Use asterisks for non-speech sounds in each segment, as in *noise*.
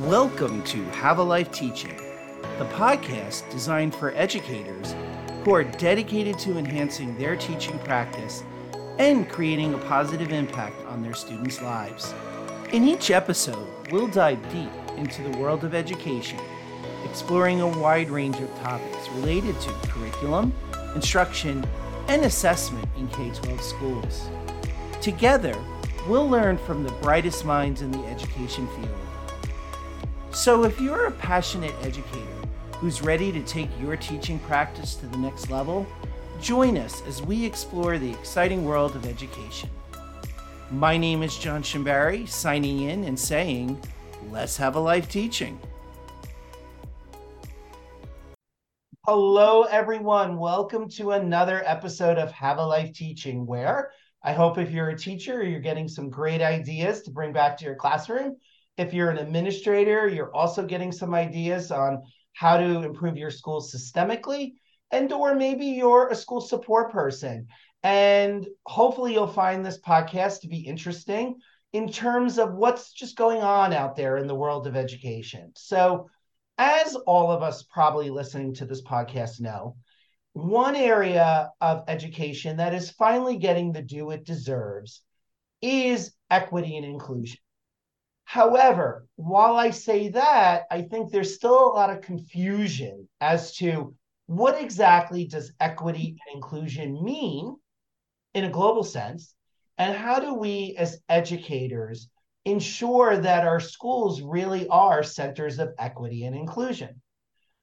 Welcome to Have a Life Teaching, the podcast designed for educators who are dedicated to enhancing their teaching practice and creating a positive impact on their students' lives. In each episode, we'll dive deep into the world of education, exploring a wide range of topics related to curriculum, instruction, and assessment in K 12 schools. Together, we'll learn from the brightest minds in the education field so, if you're a passionate educator who's ready to take your teaching practice to the next level, join us as we explore the exciting world of education. My name is John Shimbari, signing in and saying, Let's have a life teaching. Hello, everyone. Welcome to another episode of Have a Life Teaching, where I hope if you're a teacher, you're getting some great ideas to bring back to your classroom if you're an administrator, you're also getting some ideas on how to improve your school systemically. And or maybe you're a school support person. And hopefully you'll find this podcast to be interesting in terms of what's just going on out there in the world of education. So, as all of us probably listening to this podcast know, one area of education that is finally getting the due it deserves is equity and inclusion. However, while I say that, I think there's still a lot of confusion as to what exactly does equity and inclusion mean in a global sense, and how do we as educators ensure that our schools really are centers of equity and inclusion.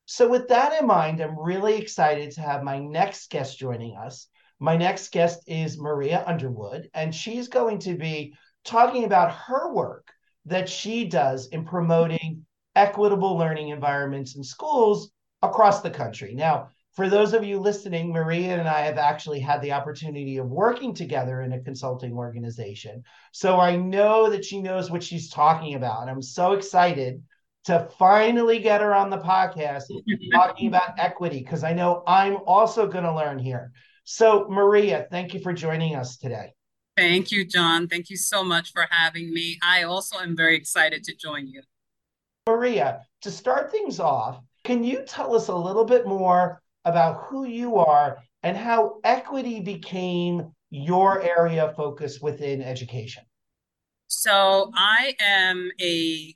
So, with that in mind, I'm really excited to have my next guest joining us. My next guest is Maria Underwood, and she's going to be talking about her work that she does in promoting equitable learning environments in schools across the country. Now, for those of you listening, Maria and I have actually had the opportunity of working together in a consulting organization. So I know that she knows what she's talking about. And I'm so excited to finally get her on the podcast talking about equity because I know I'm also going to learn here. So, Maria, thank you for joining us today. Thank you, John. Thank you so much for having me. I also am very excited to join you. Maria, to start things off, can you tell us a little bit more about who you are and how equity became your area of focus within education? So, I am a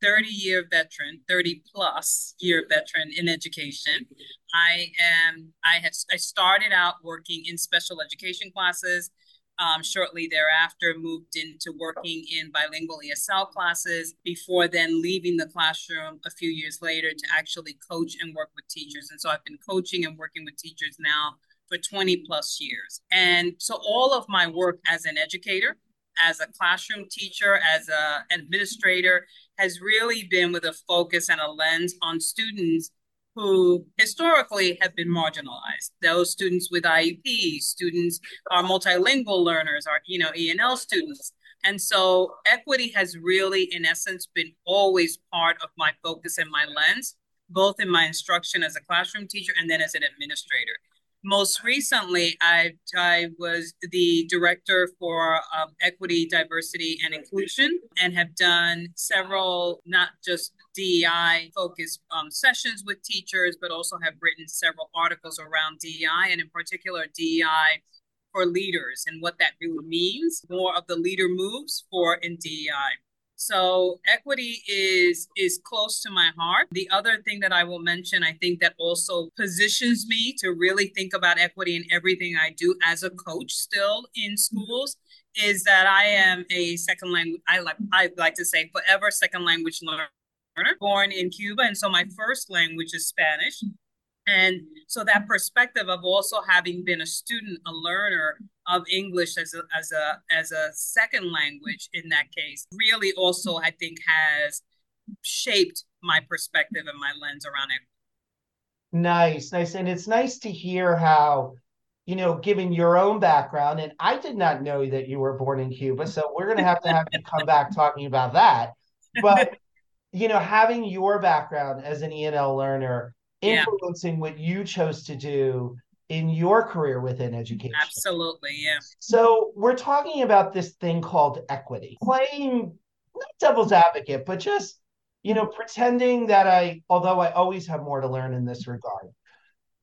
30 year veteran, 30 plus year veteran in education. I am I had I started out working in special education classes um, shortly thereafter, moved into working in bilingual ESL classes before then leaving the classroom a few years later to actually coach and work with teachers. And so I've been coaching and working with teachers now for 20 plus years. And so all of my work as an educator, as a classroom teacher, as an administrator, has really been with a focus and a lens on students who historically have been marginalized. Those students with IEPs, students are multilingual learners, are you know ENL students. And so equity has really, in essence, been always part of my focus and my lens, both in my instruction as a classroom teacher and then as an administrator most recently, I, I was the director for um, equity, diversity, and inclusion, and have done several, not just DEI focused um, sessions with teachers, but also have written several articles around DEI, and in particular, DEI for leaders and what that really means. More of the leader moves for in DEI. So equity is is close to my heart. The other thing that I will mention, I think that also positions me to really think about equity in everything I do as a coach still in schools is that I am a second language I like I like to say forever second language learner born in Cuba and so my first language is Spanish and so that perspective of also having been a student, a learner of English as a as a as a second language in that case, really also I think has shaped my perspective and my lens around it. Nice, nice. And it's nice to hear how, you know, given your own background, and I did not know that you were born in Cuba. So we're gonna have to have you come back talking about that. But you know, having your background as an ENL learner influencing yeah. what you chose to do in your career within education. Absolutely, yeah. So we're talking about this thing called equity. Playing not devil's advocate, but just you know, pretending that I, although I always have more to learn in this regard,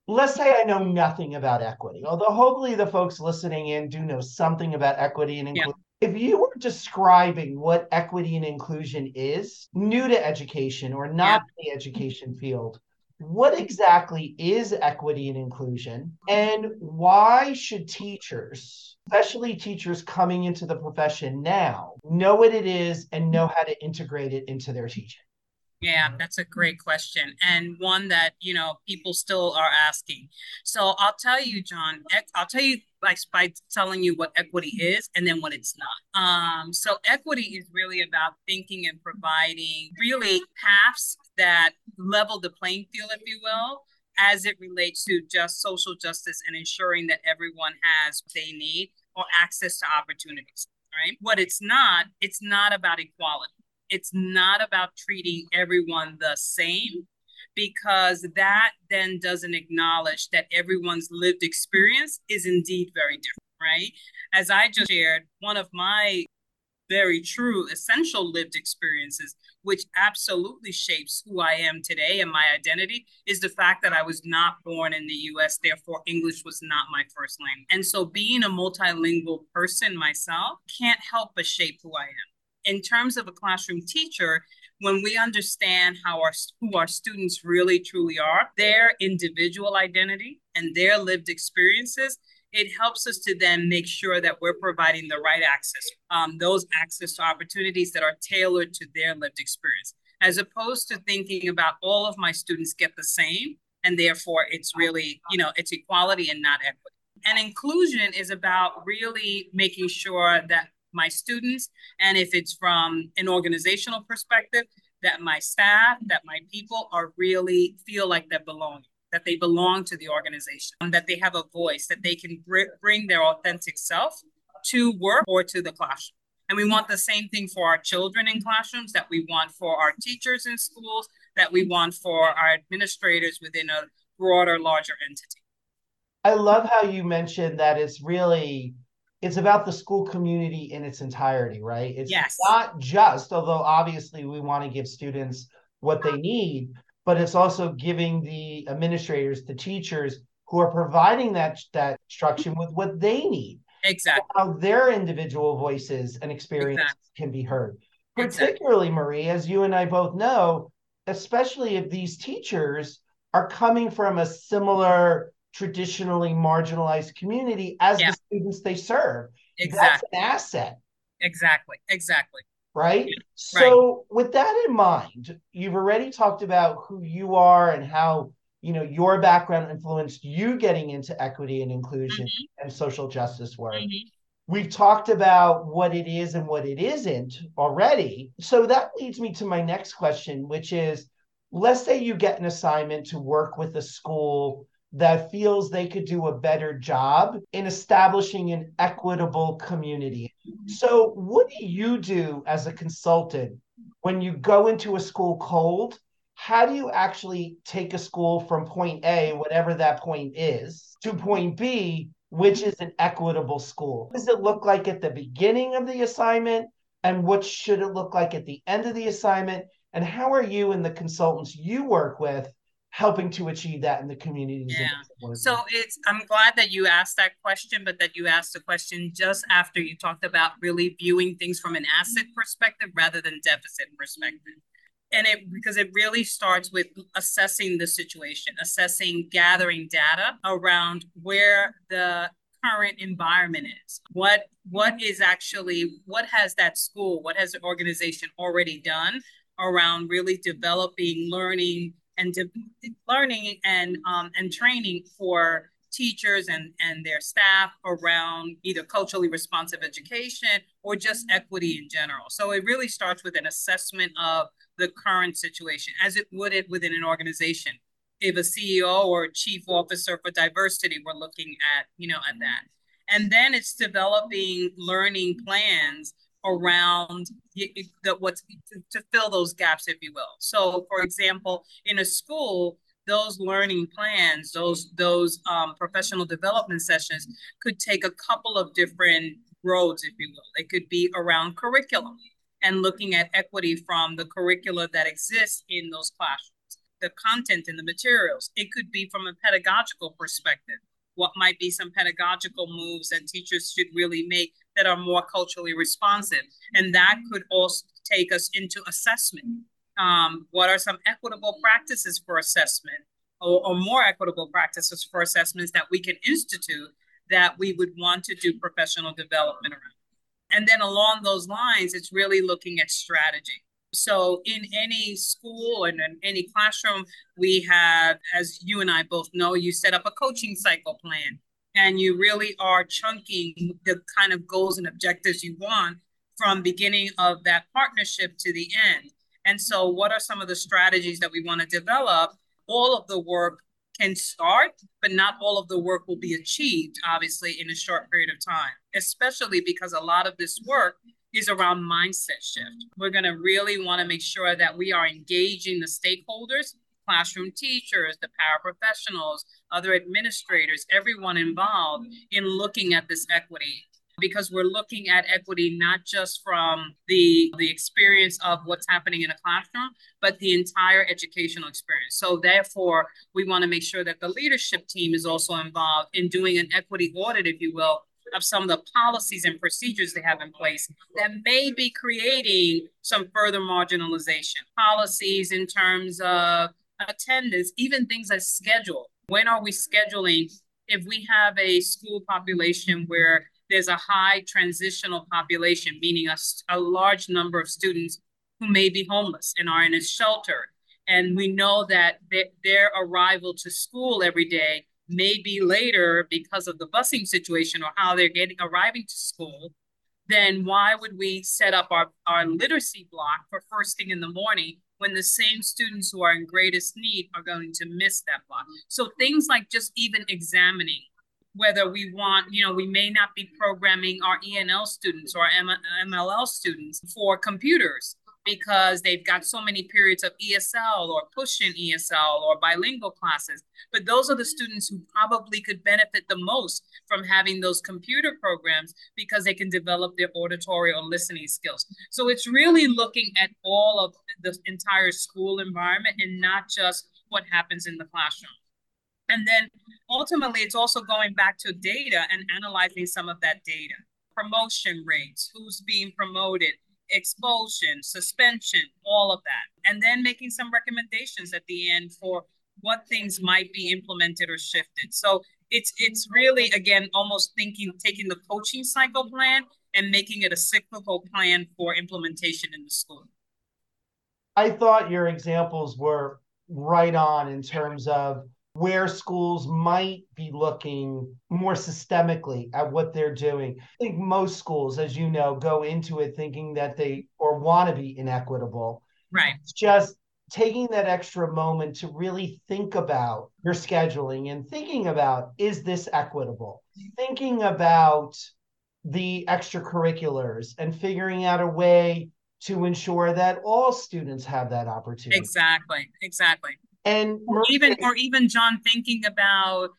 let's say I know nothing about equity, although hopefully the folks listening in do know something about equity and inclusion. If you were describing what equity and inclusion is, new to education or not yeah. the education field, what exactly is equity and inclusion? And why should teachers, especially teachers coming into the profession now, know what it is and know how to integrate it into their teaching? Yeah, that's a great question and one that, you know, people still are asking. So I'll tell you, John, I'll tell you by, by telling you what equity is and then what it's not. Um, so equity is really about thinking and providing really paths that level the playing field, if you will, as it relates to just social justice and ensuring that everyone has what they need or access to opportunities. Right. What it's not, it's not about equality it's not about treating everyone the same because that then doesn't acknowledge that everyone's lived experience is indeed very different, right? As I just shared, one of my very true, essential lived experiences, which absolutely shapes who I am today and my identity, is the fact that I was not born in the US, therefore, English was not my first language. And so, being a multilingual person myself can't help but shape who I am in terms of a classroom teacher, when we understand how our who our students really truly are, their individual identity and their lived experiences, it helps us to then make sure that we're providing the right access, um, those access to opportunities that are tailored to their lived experience, as opposed to thinking about all of my students get the same, and therefore it's really, you know, it's equality and not equity. And inclusion is about really making sure that my students. And if it's from an organizational perspective, that my staff, that my people are really feel like they're belonging, that they belong to the organization, um, that they have a voice, that they can br- bring their authentic self to work or to the classroom. And we want the same thing for our children in classrooms, that we want for our teachers in schools, that we want for our administrators within a broader, larger entity. I love how you mentioned that it's really it's about the school community in its entirety, right? It's yes. not just, although obviously we want to give students what they need, but it's also giving the administrators, the teachers who are providing that that instruction with what they need. Exactly. How their individual voices and experiences exactly. can be heard. Particularly, exactly. Marie, as you and I both know, especially if these teachers are coming from a similar traditionally marginalized community as yeah. the students they serve. Exactly. That's an asset. Exactly. Exactly. Right? Yeah. So right. with that in mind, you've already talked about who you are and how you know your background influenced you getting into equity and inclusion mm-hmm. and social justice work. Mm-hmm. We've talked about what it is and what it isn't already. So that leads me to my next question, which is let's say you get an assignment to work with a school that feels they could do a better job in establishing an equitable community. So, what do you do as a consultant when you go into a school cold? How do you actually take a school from point A, whatever that point is, to point B, which is an equitable school? What does it look like at the beginning of the assignment? And what should it look like at the end of the assignment? And how are you and the consultants you work with helping to achieve that in the communities. Yeah. So it's I'm glad that you asked that question, but that you asked the question just after you talked about really viewing things from an asset perspective rather than deficit perspective. And it because it really starts with assessing the situation, assessing, gathering data around where the current environment is. What what is actually what has that school, what has the organization already done around really developing learning and learning and um, and training for teachers and, and their staff around either culturally responsive education or just equity in general. So it really starts with an assessment of the current situation as it would it within an organization. If a CEO or chief officer for diversity were looking at, you know, at that. And then it's developing learning plans around what's to, to fill those gaps, if you will. So, for example, in a school, those learning plans, those those um, professional development sessions could take a couple of different roads, if you will. It could be around curriculum. and looking at equity from the curricula that exists in those classrooms, the content and the materials. It could be from a pedagogical perspective. What might be some pedagogical moves that teachers should really make that are more culturally responsive? And that could also take us into assessment. Um, what are some equitable practices for assessment or, or more equitable practices for assessments that we can institute that we would want to do professional development around? And then along those lines, it's really looking at strategy. So in any school and in any classroom, we have, as you and I both know, you set up a coaching cycle plan and you really are chunking the kind of goals and objectives you want from beginning of that partnership to the end. And so what are some of the strategies that we want to develop? All of the work can start, but not all of the work will be achieved, obviously, in a short period of time, especially because a lot of this work is around mindset shift. We're going to really want to make sure that we are engaging the stakeholders, classroom teachers, the paraprofessionals, other administrators, everyone involved in looking at this equity. Because we're looking at equity not just from the the experience of what's happening in a classroom but the entire educational experience. So therefore we want to make sure that the leadership team is also involved in doing an equity audit if you will of some of the policies and procedures they have in place that may be creating some further marginalization. Policies in terms of attendance even things like schedule when are we scheduling if we have a school population where there's a high transitional population, meaning a, a large number of students who may be homeless and are in a shelter. And we know that th- their arrival to school every day may be later because of the busing situation or how they're getting arriving to school. Then why would we set up our, our literacy block for first thing in the morning when the same students who are in greatest need are going to miss that block? So things like just even examining whether we want, you know, we may not be programming our ENL students or MLL students for computers because they've got so many periods of ESL or push-in ESL or bilingual classes. But those are the students who probably could benefit the most from having those computer programs because they can develop their auditory or listening skills. So it's really looking at all of the entire school environment and not just what happens in the classroom. And then ultimately, it's also going back to data and analyzing some of that data promotion rates, who's being promoted, expulsion, suspension, all of that. And then making some recommendations at the end for what things might be implemented or shifted. So it's it's really again almost thinking taking the coaching cycle plan and making it a cyclical plan for implementation in the school. I thought your examples were right on in terms of where schools might be looking more systemically at what they're doing. I think most schools, as you know, go into it thinking that they or want to be inequitable. Right. It's just taking that extra moment to really think about your scheduling and thinking about is this equitable? Thinking about the extracurriculars and figuring out a way to ensure that all students have that opportunity. Exactly. Exactly. And or even or even John thinking about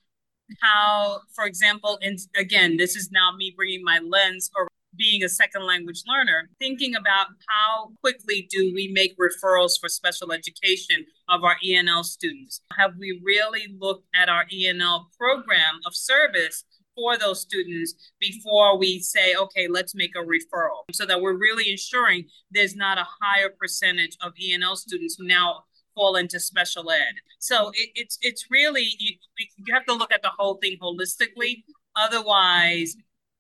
how, for example, and again, this is now me bringing my lens or being a second language learner, thinking about how quickly do we make referrals for special education of our ENL students? Have we really looked at our ENL program of service for those students before we say, okay, let's make a referral so that we're really ensuring there's not a higher percentage of ENL students who now fall into special ed. So it, it's it's really you, you have to look at the whole thing holistically. Otherwise,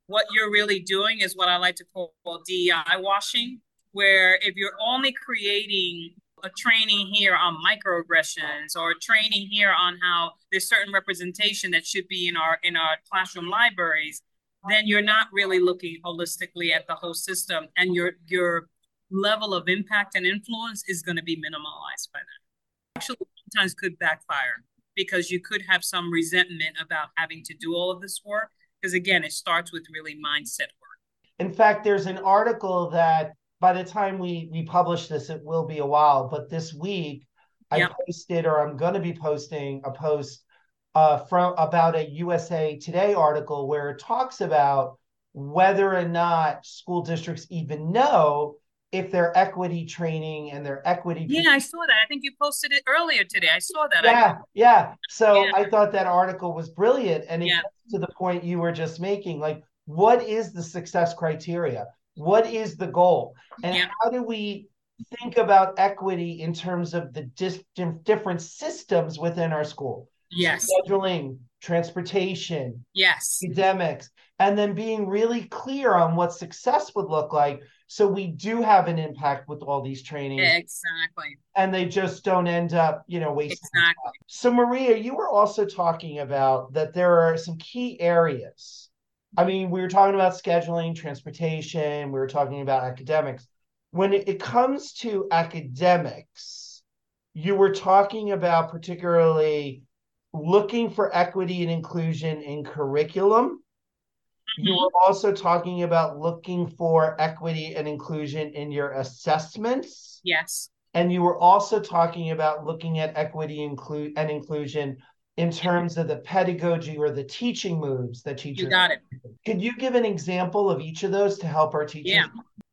what you're really doing is what I like to call DEI washing, where if you're only creating a training here on microaggressions or training here on how there's certain representation that should be in our in our classroom libraries, then you're not really looking holistically at the whole system and your your level of impact and influence is going to be minimalized by that actually sometimes could backfire because you could have some resentment about having to do all of this work. Because again, it starts with really mindset work. In fact, there's an article that by the time we we publish this, it will be a while. But this week, I posted, or I'm going to be posting a post uh, from about a USA Today article where it talks about whether or not school districts even know if their equity training and their equity yeah i saw that. I think you posted it earlier today. I saw that. Yeah I, yeah so yeah. i thought that article was brilliant and it yeah. gets to the point you were just making like what is the success criteria? What is the goal? And yeah. how do we think about equity in terms of the dis- different systems within our school? Yes. Scheduling transportation yes. academics and then being really clear on what success would look like. So we do have an impact with all these trainings. Exactly. And they just don't end up you know wasting exactly. Time. so maria you were also talking about that there are some key areas. I mean we were talking about scheduling transportation we were talking about academics. When it comes to academics you were talking about particularly looking for equity and inclusion in curriculum you were also talking about looking for equity and inclusion in your assessments. Yes. And you were also talking about looking at equity include and inclusion in terms of the pedagogy or the teaching moves that teachers. You got it. Could you give an example of each of those to help our teachers? Yeah.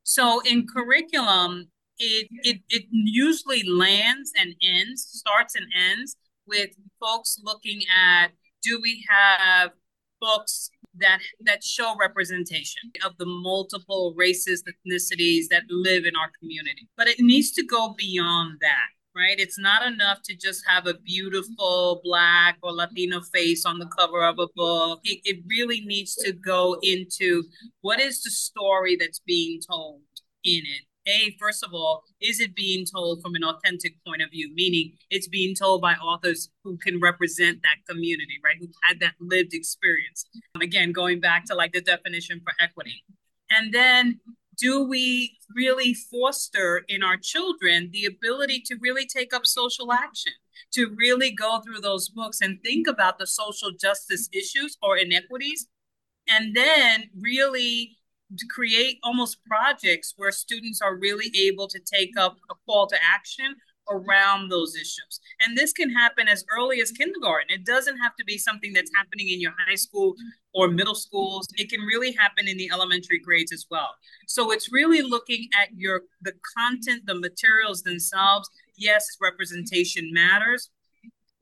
So in curriculum, it it it usually lands and ends, starts and ends with folks looking at do we have books that that show representation of the multiple races ethnicities that live in our community. But it needs to go beyond that right? It's not enough to just have a beautiful black or latino face on the cover of a book. It, it really needs to go into what is the story that's being told in it a first of all is it being told from an authentic point of view? Meaning it's being told by authors who can represent that community right? Who had that lived experience. Again going back to like the definition for equity. And then do we really foster in our children the ability to really take up social action? To really go through those books and think about the social justice issues or inequities? And then really to create almost projects where students are really able to take up a call to action around those issues. And this can happen as early as kindergarten. It doesn't have to be something that's happening in your high school or middle schools. It can really happen in the elementary grades as well. So it's really looking at your the content, the materials themselves. Yes, representation matters,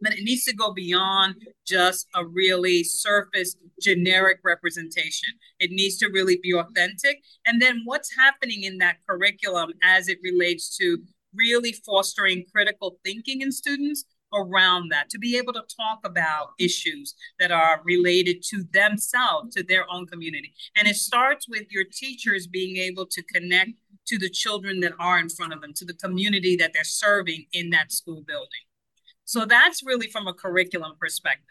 but it needs to go beyond just a really surface generic representation. It needs to really be authentic. And then what's happening in that curriculum as it relates to really fostering critical thinking in students around that to be able to talk about issues that are related to themselves to their own community and it starts with your teachers being able to connect to the children that are in front of them to the community that they're serving in that school building so that's really from a curriculum perspective.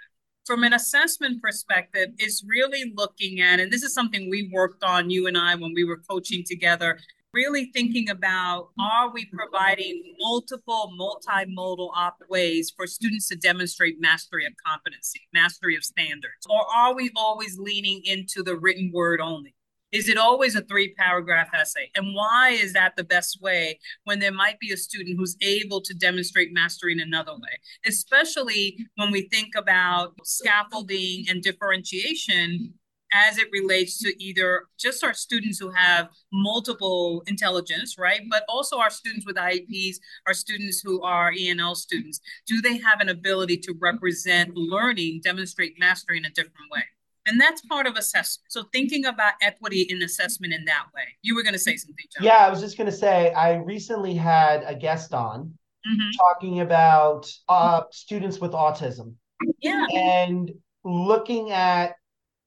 From an assessment perspective, is really looking at, and this is something we worked on, you and I, when we were coaching together, really thinking about are we providing multiple multimodal op ways for students to demonstrate mastery of competency, mastery of standards? Or are we always leaning into the written word only? Is it always a three paragraph essay? And why is that the best way when there might be a student who's able to demonstrate mastery in another way? Especially when we think about scaffolding and differentiation as it relates to either just our students who have multiple intelligence, right? But also our students with IEPs, our students who are ENL students. Do they have an ability to represent learning, demonstrate mastery in a different way? And that's part of assessment. So thinking about equity in assessment in that way. You were going to say something, John. Yeah, I was just going to say I recently had a guest on mm-hmm. talking about uh, students with autism. Yeah. And looking at,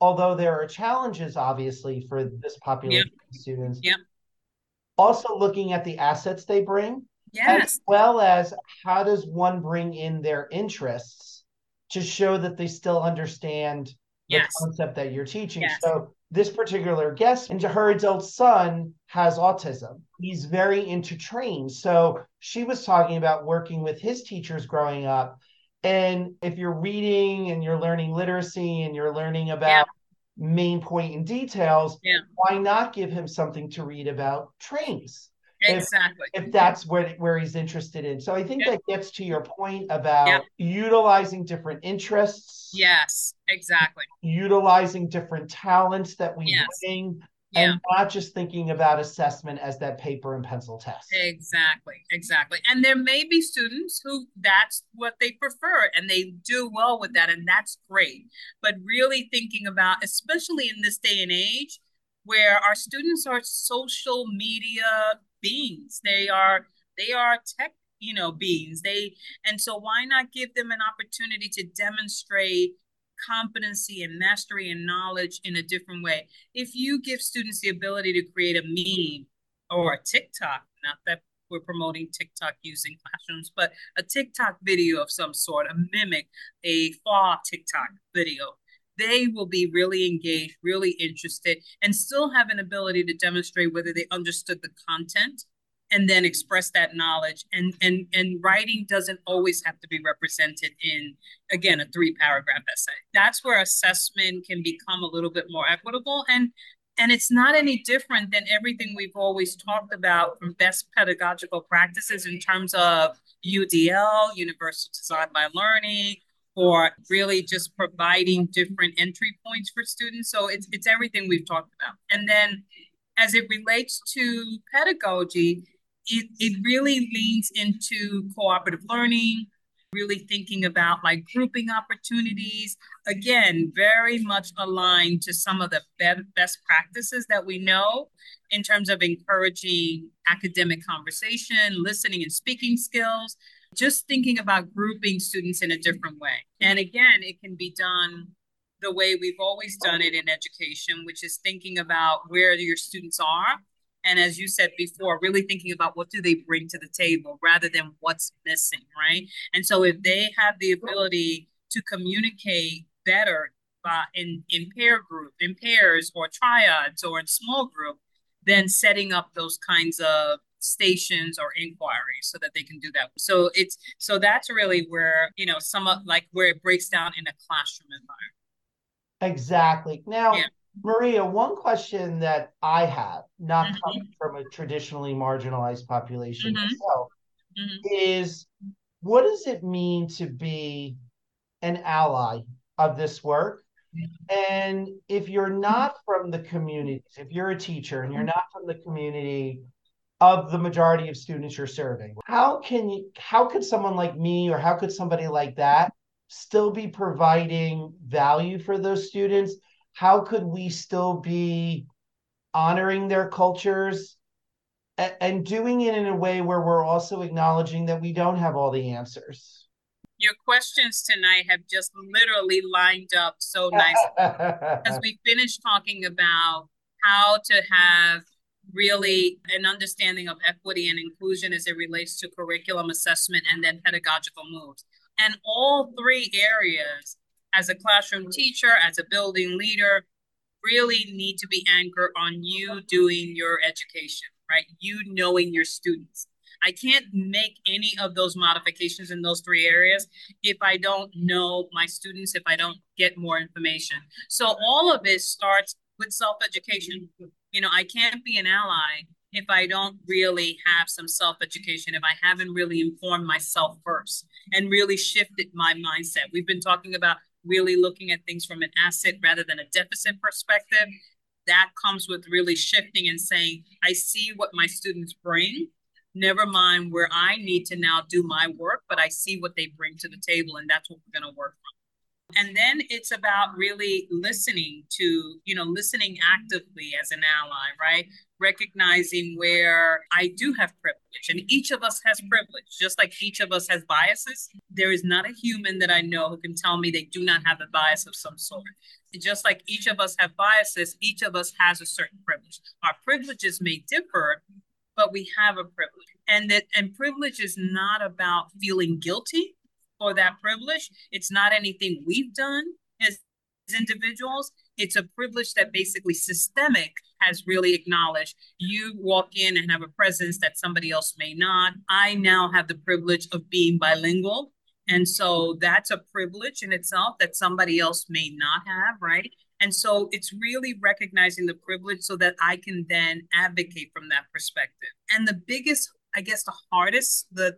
although there are challenges, obviously, for this population yeah. of students, yeah. also looking at the assets they bring. Yes. As well as how does one bring in their interests to show that they still understand the yes. concept that you're teaching. Yes. So this particular guest and her adult son has autism. He's very into trains. So she was talking about working with his teachers growing up. And if you're reading and you're learning literacy and you're learning about yeah. main point and details, yeah. why not give him something to read about trains? Exactly. If, if that's where, where he's interested in. So I think that gets to your point about utilizing different interests. Yes, exactly. Utilizing different talents that we yes. bring. yeah. and not just thinking about assessment as that paper and pencil test. Exactly, exactly. And there may be students who that's what they prefer and they do well with that, and that's great. But really thinking about, especially in this day and age, where our students are social media beings, they are they are tech you know beings they and so why not give them an opportunity to demonstrate competency and mastery and knowledge in a different way. If you give students the ability to create a meme or a TikTok, not that we're promoting TikTok using classrooms, but a TikTok video of some sort, a mimic, a flaw TikTok video, they will be really engaged, really interested, and still have an ability to demonstrate whether they understood the content and then express that knowledge. And and and writing doesn't always have to be represented in again a three paragraph essay. That's where assessment can become a little bit more equitable. And and it's not any different than everything we've always talked about from best pedagogical practices in terms of UDL, Universal Design by Learning, or really just providing different entry points for students. So it's it's everything we've talked about. And then as it relates to pedagogy, it, it really leans into cooperative learning, really thinking about like grouping opportunities. Again, very much aligned to some of the best practices that we know in terms of encouraging academic conversation, listening and speaking skills, just thinking about grouping students in a different way. And again, it can be done the way we've always done it in education, which is thinking about where your students are and as you said before really thinking about what do they bring to the table rather than what's missing right and so if they have the ability to communicate better uh, in in pair group in pairs or triads or in small group then setting up those kinds of stations or inquiries so that they can do that so it's so that's really where you know some of like where it breaks down in a classroom environment exactly now yeah. Maria, one question that I have, not mm-hmm. coming from a traditionally marginalized population mm-hmm. myself, mm-hmm. is what does it mean to be an ally of this work? And if you're not from the community, if you're a teacher and you're not from the community of the majority of students you're serving, how can you how could someone like me or how could somebody like that still be providing value for those students? how could we still be honoring their cultures and, and doing it in a way where we're also acknowledging that we don't have all the answers? Your questions tonight have just literally lined up so nicely *laughs* as we finished talking about how to have really an understanding of equity and inclusion as it relates to curriculum assessment and then pedagogical moves. And all three areas as a classroom teacher, as a building leader, really need to be anchored on you doing your education, right? You knowing your students. I can't make any of those modifications in those three areas if I don't know my students, if I don't get more information. So all of it starts with self-education. You know, I can't be an ally if I don't really have some self education, if I haven't really informed myself first and really shifted my mindset. We've been talking about really looking at things from an asset rather than a deficit perspective. That comes with really shifting and saying, I see what my students bring. Never mind where I need to now do my work, but I see what they bring to the table, and that's what we're going to work from. And then it's about really listening to, you know, listening actively as an ally, right? Recognizing where I do have privilege, and each of us has privilege, just like each of us has biases. There is not a human that I know who can tell me they do not have a bias of some sort. Just like each of us have biases, each of us has a certain privilege. Our privileges may differ, but we have a privilege. And that and privilege is not about feeling guilty for that privilege. It's not anything we've done as, as individuals. It's a privilege that basically systemic has really acknowledged. You walk in and have a presence that somebody else may not. I now have the privilege of being bilingual. And so that's a privilege in itself that somebody else may not have, right? And so it's really recognizing the privilege so that I can then advocate from that perspective. And the biggest, I guess, the hardest, the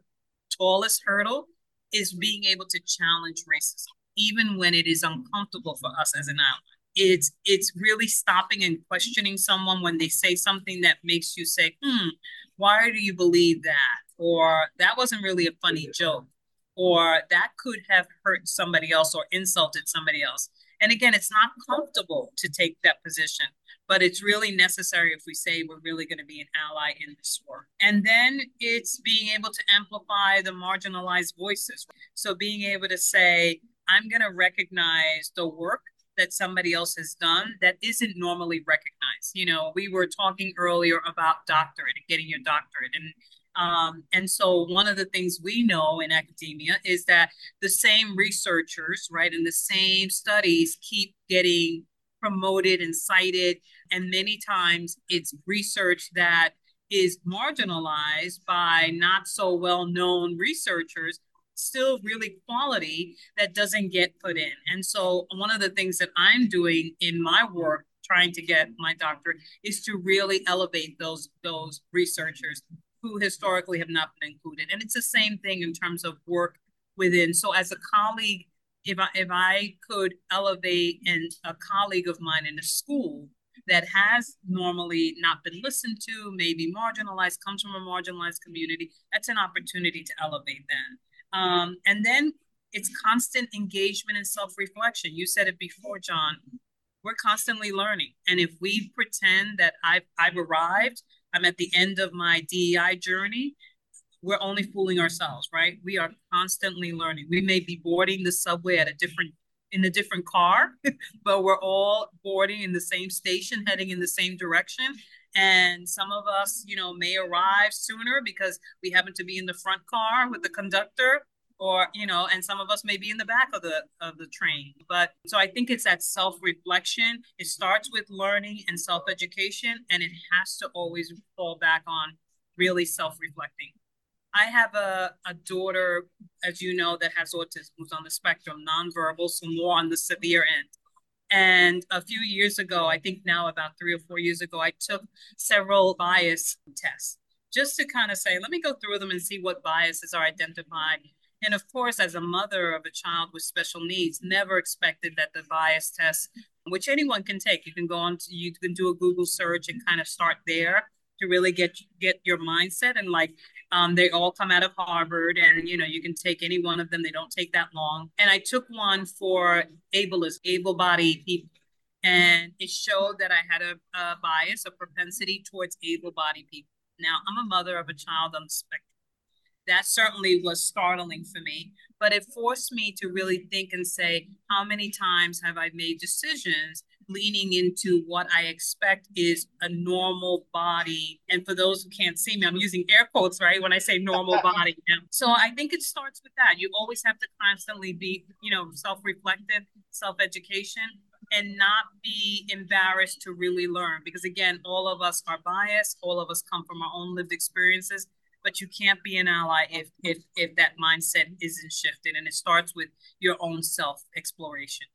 tallest hurdle is being able to challenge racism, even when it is uncomfortable for us as an ally. it's it's really stopping and questioning someone when they say something that makes you say, hmm, why do you believe that? Or that wasn't really a funny joke. Or that could have hurt somebody else or insulted somebody else. And again, it's not comfortable to take that position, but it's really necessary if we say we're really going to be an ally in this work. And then it's being able to amplify the marginalized voices. So being able to say, I'm going to recognize the work that somebody else has done that isn't normally recognized. You know, we were talking earlier about doctorate and getting your doctorate. And um, and so one of the things we know in academia is that the same researchers, right, and the same studies keep getting promoted and cited. And many times it's research that is marginalized by not so well known researchers still really quality that doesn't get put in. And so one of the things that I'm doing in my work trying to get my doctorate is to really elevate those those researchers who historically have not been included. And it's the same thing in terms of work within. So as a colleague, if I if I could elevate and a colleague of mine in a school that has normally not been listened to, maybe marginalized, comes from a marginalized community, that's an opportunity to elevate them. Um, and then it's constant engagement and self-reflection. You said it before, John. We're constantly learning. And if we pretend that I've I've arrived, I'm at the end of my DEI journey, we're only fooling ourselves, right? We are constantly learning. We may be boarding the subway at a different in a different car, *laughs* but we're all boarding in the same station, heading in the same direction. And some of us, you know, may arrive sooner because we happen to be in the front car with the conductor or you know and some of us may be in the back of the of the train. But so i think it's that self-reflection. It starts with learning and self-education and it has to always fall back on really self-reflecting. I have a, a daughter as you know that has autism who's on the spectrum nonverbal so more on the severe end. And a few years ago, I think now about three or four years ago, I took several bias tests just to kind of say, let me go through them and see what biases are identified. And of course, as a mother of a child with special needs, never expected that the bias test, which anyone can take, you can go on to, you can do a Google search and kind of start there to really get get your mindset and like um, they all come out of Harvard, and you know you can take any one of them. They don't take that long. And I took one for ableist, able-bodied people, and it showed that I had a, a bias, a propensity towards able-bodied people. Now I'm a mother of a child on the spectrum. That certainly was startling for me, but it forced me to really think and say, how many times have I made decisions leaning into what I expect is a normal body. And for those who can't see me, I'm using air quotes, right? When I say normal *laughs* body. So I think it starts with that. You always have to constantly be, you know, self reflective, self education, and not be embarrassed to really learn. Because again, all of us are biased, all of us come from our own lived experiences. But you can't be an ally if if if that mindset isn't shifted, and it starts with your own self exploration.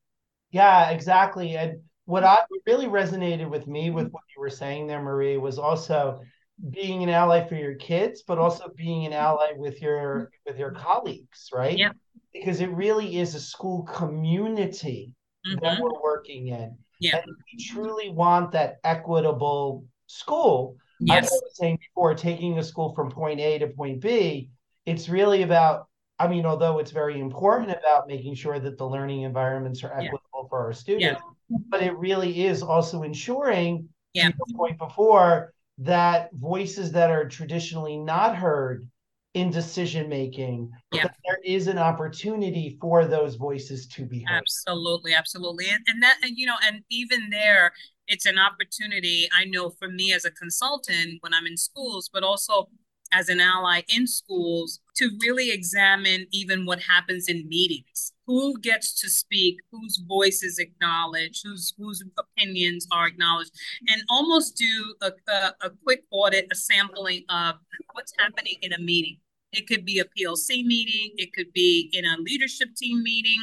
Yeah, exactly. And what I really resonated with me with mm-hmm. what you were saying there, Marie, was also being an ally for your kids, but mm-hmm. also being an ally with your mm-hmm. with your colleagues, right? Yeah. Because it really is a school community mm-hmm. that we're working in. Yeah. And we truly want that equitable school. Yes. I was saying before, taking a school from point A to point B, it's really about I mean, although it's very important about making sure that the learning environments are equitable yeah. for our students, yeah. but it really is also ensuring, yeah. to the point before, that voices that are traditionally not heard in decision making, yeah. there is an opportunity for those voices to be heard. Absolutely, absolutely. And, and that, and, you know, and even there, it's an opportunity, I know for me as a consultant when I'm in schools, but also as an ally in schools to really examine even what happens in meetings. Who gets to speak, whose voice is acknowledged, whose whose opinions are acknowledged, and almost do a, a, a quick audit, a sampling of what's happening in a meeting. It could be a PLC meeting, it could be in a leadership team meeting,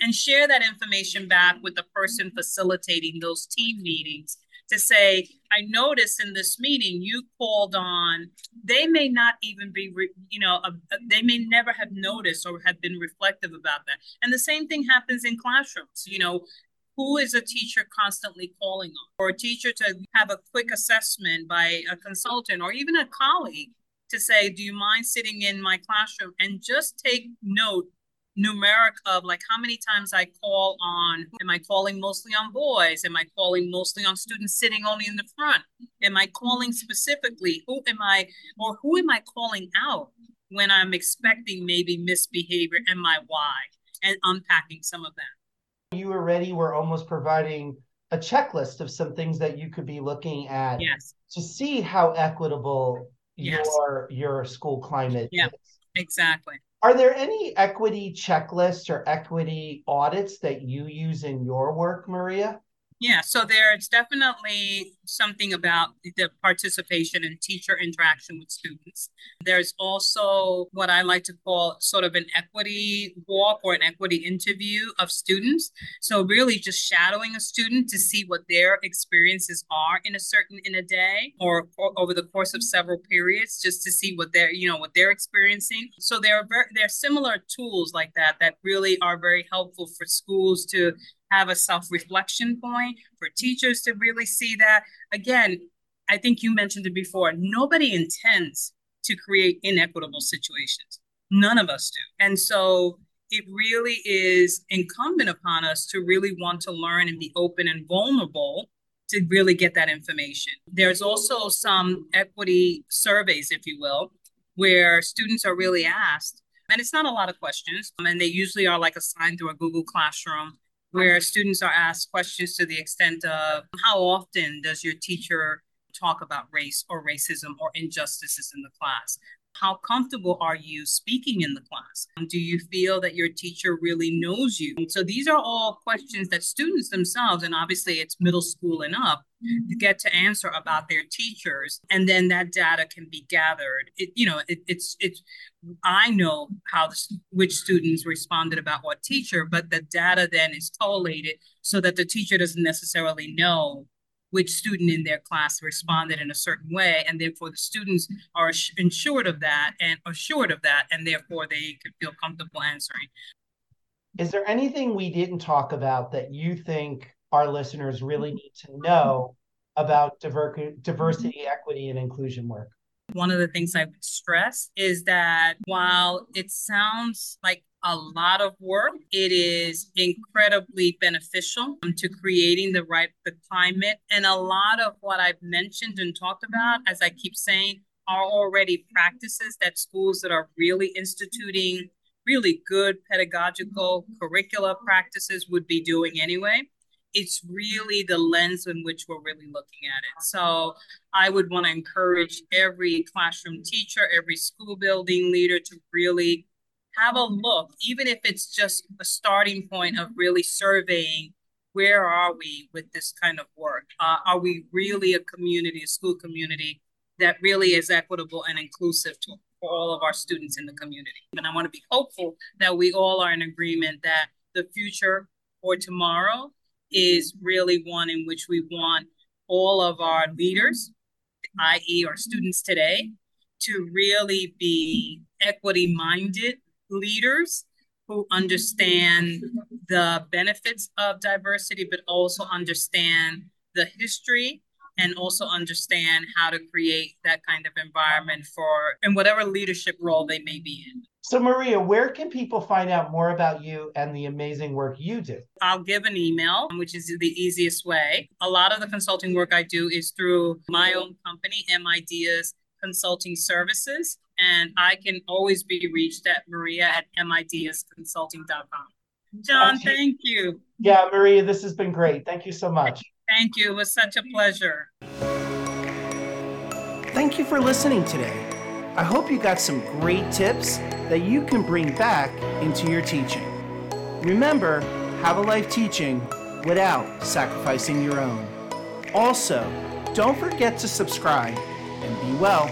and share that information back with the person mm-hmm. facilitating those team meetings to say, I noticed in this meeting you called on, they may not even be, re, you know, a, a, they may never have noticed or have been reflective about that. And the same thing happens in classrooms. You know, who is a teacher constantly calling on? Or a teacher to have a quick assessment by a consultant or even a colleague to say, Do you mind sitting in my classroom and just take note numeric of like how many times I call on am I calling mostly on boys? Am I calling mostly on students sitting only in the front? Am I calling specifically? Who am I or who am I calling out when I'm expecting maybe misbehavior and my why and unpacking some of that? You already were almost providing a checklist of some things that you could be looking at yes. to see how equitable yes. your your school climate yeah, is. Exactly. Are there any equity checklists or equity audits that you use in your work, Maria? Yeah, so there's definitely something about the participation and teacher interaction with students. There's also what I like to call sort of an equity walk or an equity interview of students. So really just shadowing a student to see what their experiences are in a certain in a day or, or over the course of several periods just to see what they're, you know, what they're experiencing. So there are very, there are similar tools like that that really are very helpful for schools to have a self reflection point, for teachers to really see that. Again, I think you mentioned it before nobody intends to create inequitable situations. None of us do. And so it really is incumbent upon us to really want to learn and be open and vulnerable to really get that information. There's also some equity surveys, if you will, where students are really asked, and it's not a lot of questions, and they usually are like assigned through a Google Classroom where students are asked questions to the extent of how often does your teacher talk about race or racism or injustices in the class? How comfortable are you speaking in the class? Um, do you feel that your teacher really knows you? so these are all questions that students themselves, and obviously it's middle school and up, mm-hmm. get to answer about their teachers, and then that data can be gathered. It, you know, it, it's it's. I know how the, which students responded about what teacher, but the data then is collated so that the teacher doesn't necessarily know which student in their class responded in a certain way, and therefore the students are assured of that and assured of that, and therefore they could feel comfortable answering. Is there anything we didn't talk about that you think our listeners really need to know about diver- diversity, equity, and inclusion work? One of the things I would stress is that while it sounds like a lot of work. It is incredibly beneficial um, to creating the right the climate. And a lot of what I've mentioned and talked about, as I keep saying, are already practices that schools that are really instituting really good pedagogical curricula practices would be doing anyway. It's really the lens in which we're really looking at it. So I would want to encourage every classroom teacher, every school building leader to really have a look, even if it's just a starting point of really surveying where are we with this kind of work? Uh, are we really a community, a school community that really is equitable and inclusive to all of our students in the community? And I want to be hopeful that we all are in agreement that the future for tomorrow is really one in which we want all of our leaders, i.e., our students today, to really be equity minded leaders who understand the benefits of diversity, but also understand the history and also understand how to create that kind of environment for in whatever leadership role they may be in. So, Maria, where can people find out more about you and the amazing work you do? I'll give an email, which is the easiest way. A lot of the consulting work I do is through my own company, M Ideas Consulting Services and I can always be reached at maria at mideasconsulting.com. John, thank you. Yeah, Maria, this has been great. Thank you so much. Thank you. It was such a pleasure. Thank you for listening today. I hope you got some great tips that you can bring back into your teaching. Remember, have a life teaching without sacrificing your own. Also, don't forget to subscribe and be well.